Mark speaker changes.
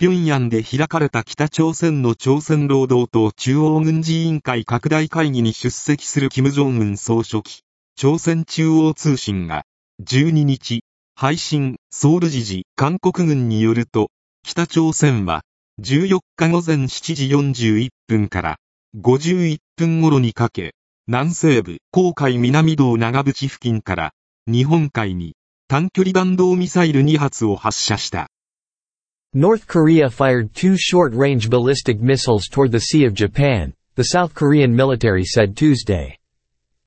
Speaker 1: 平壌で開かれた北朝鮮の朝鮮労働党中央軍事委員会拡大会議に出席する金正恩総書記、朝鮮中央通信が、12日、配信、ソウル時事、韓国軍によると、北朝鮮は、14日午前7時41分から51分頃にかけ、南西部、黄海南道長渕付近から日本海に短距離弾道ミサイル2発を発射した。
Speaker 2: North Korea fired two short-range ballistic missiles toward the Sea of Japan, the South Korean military said Tuesday.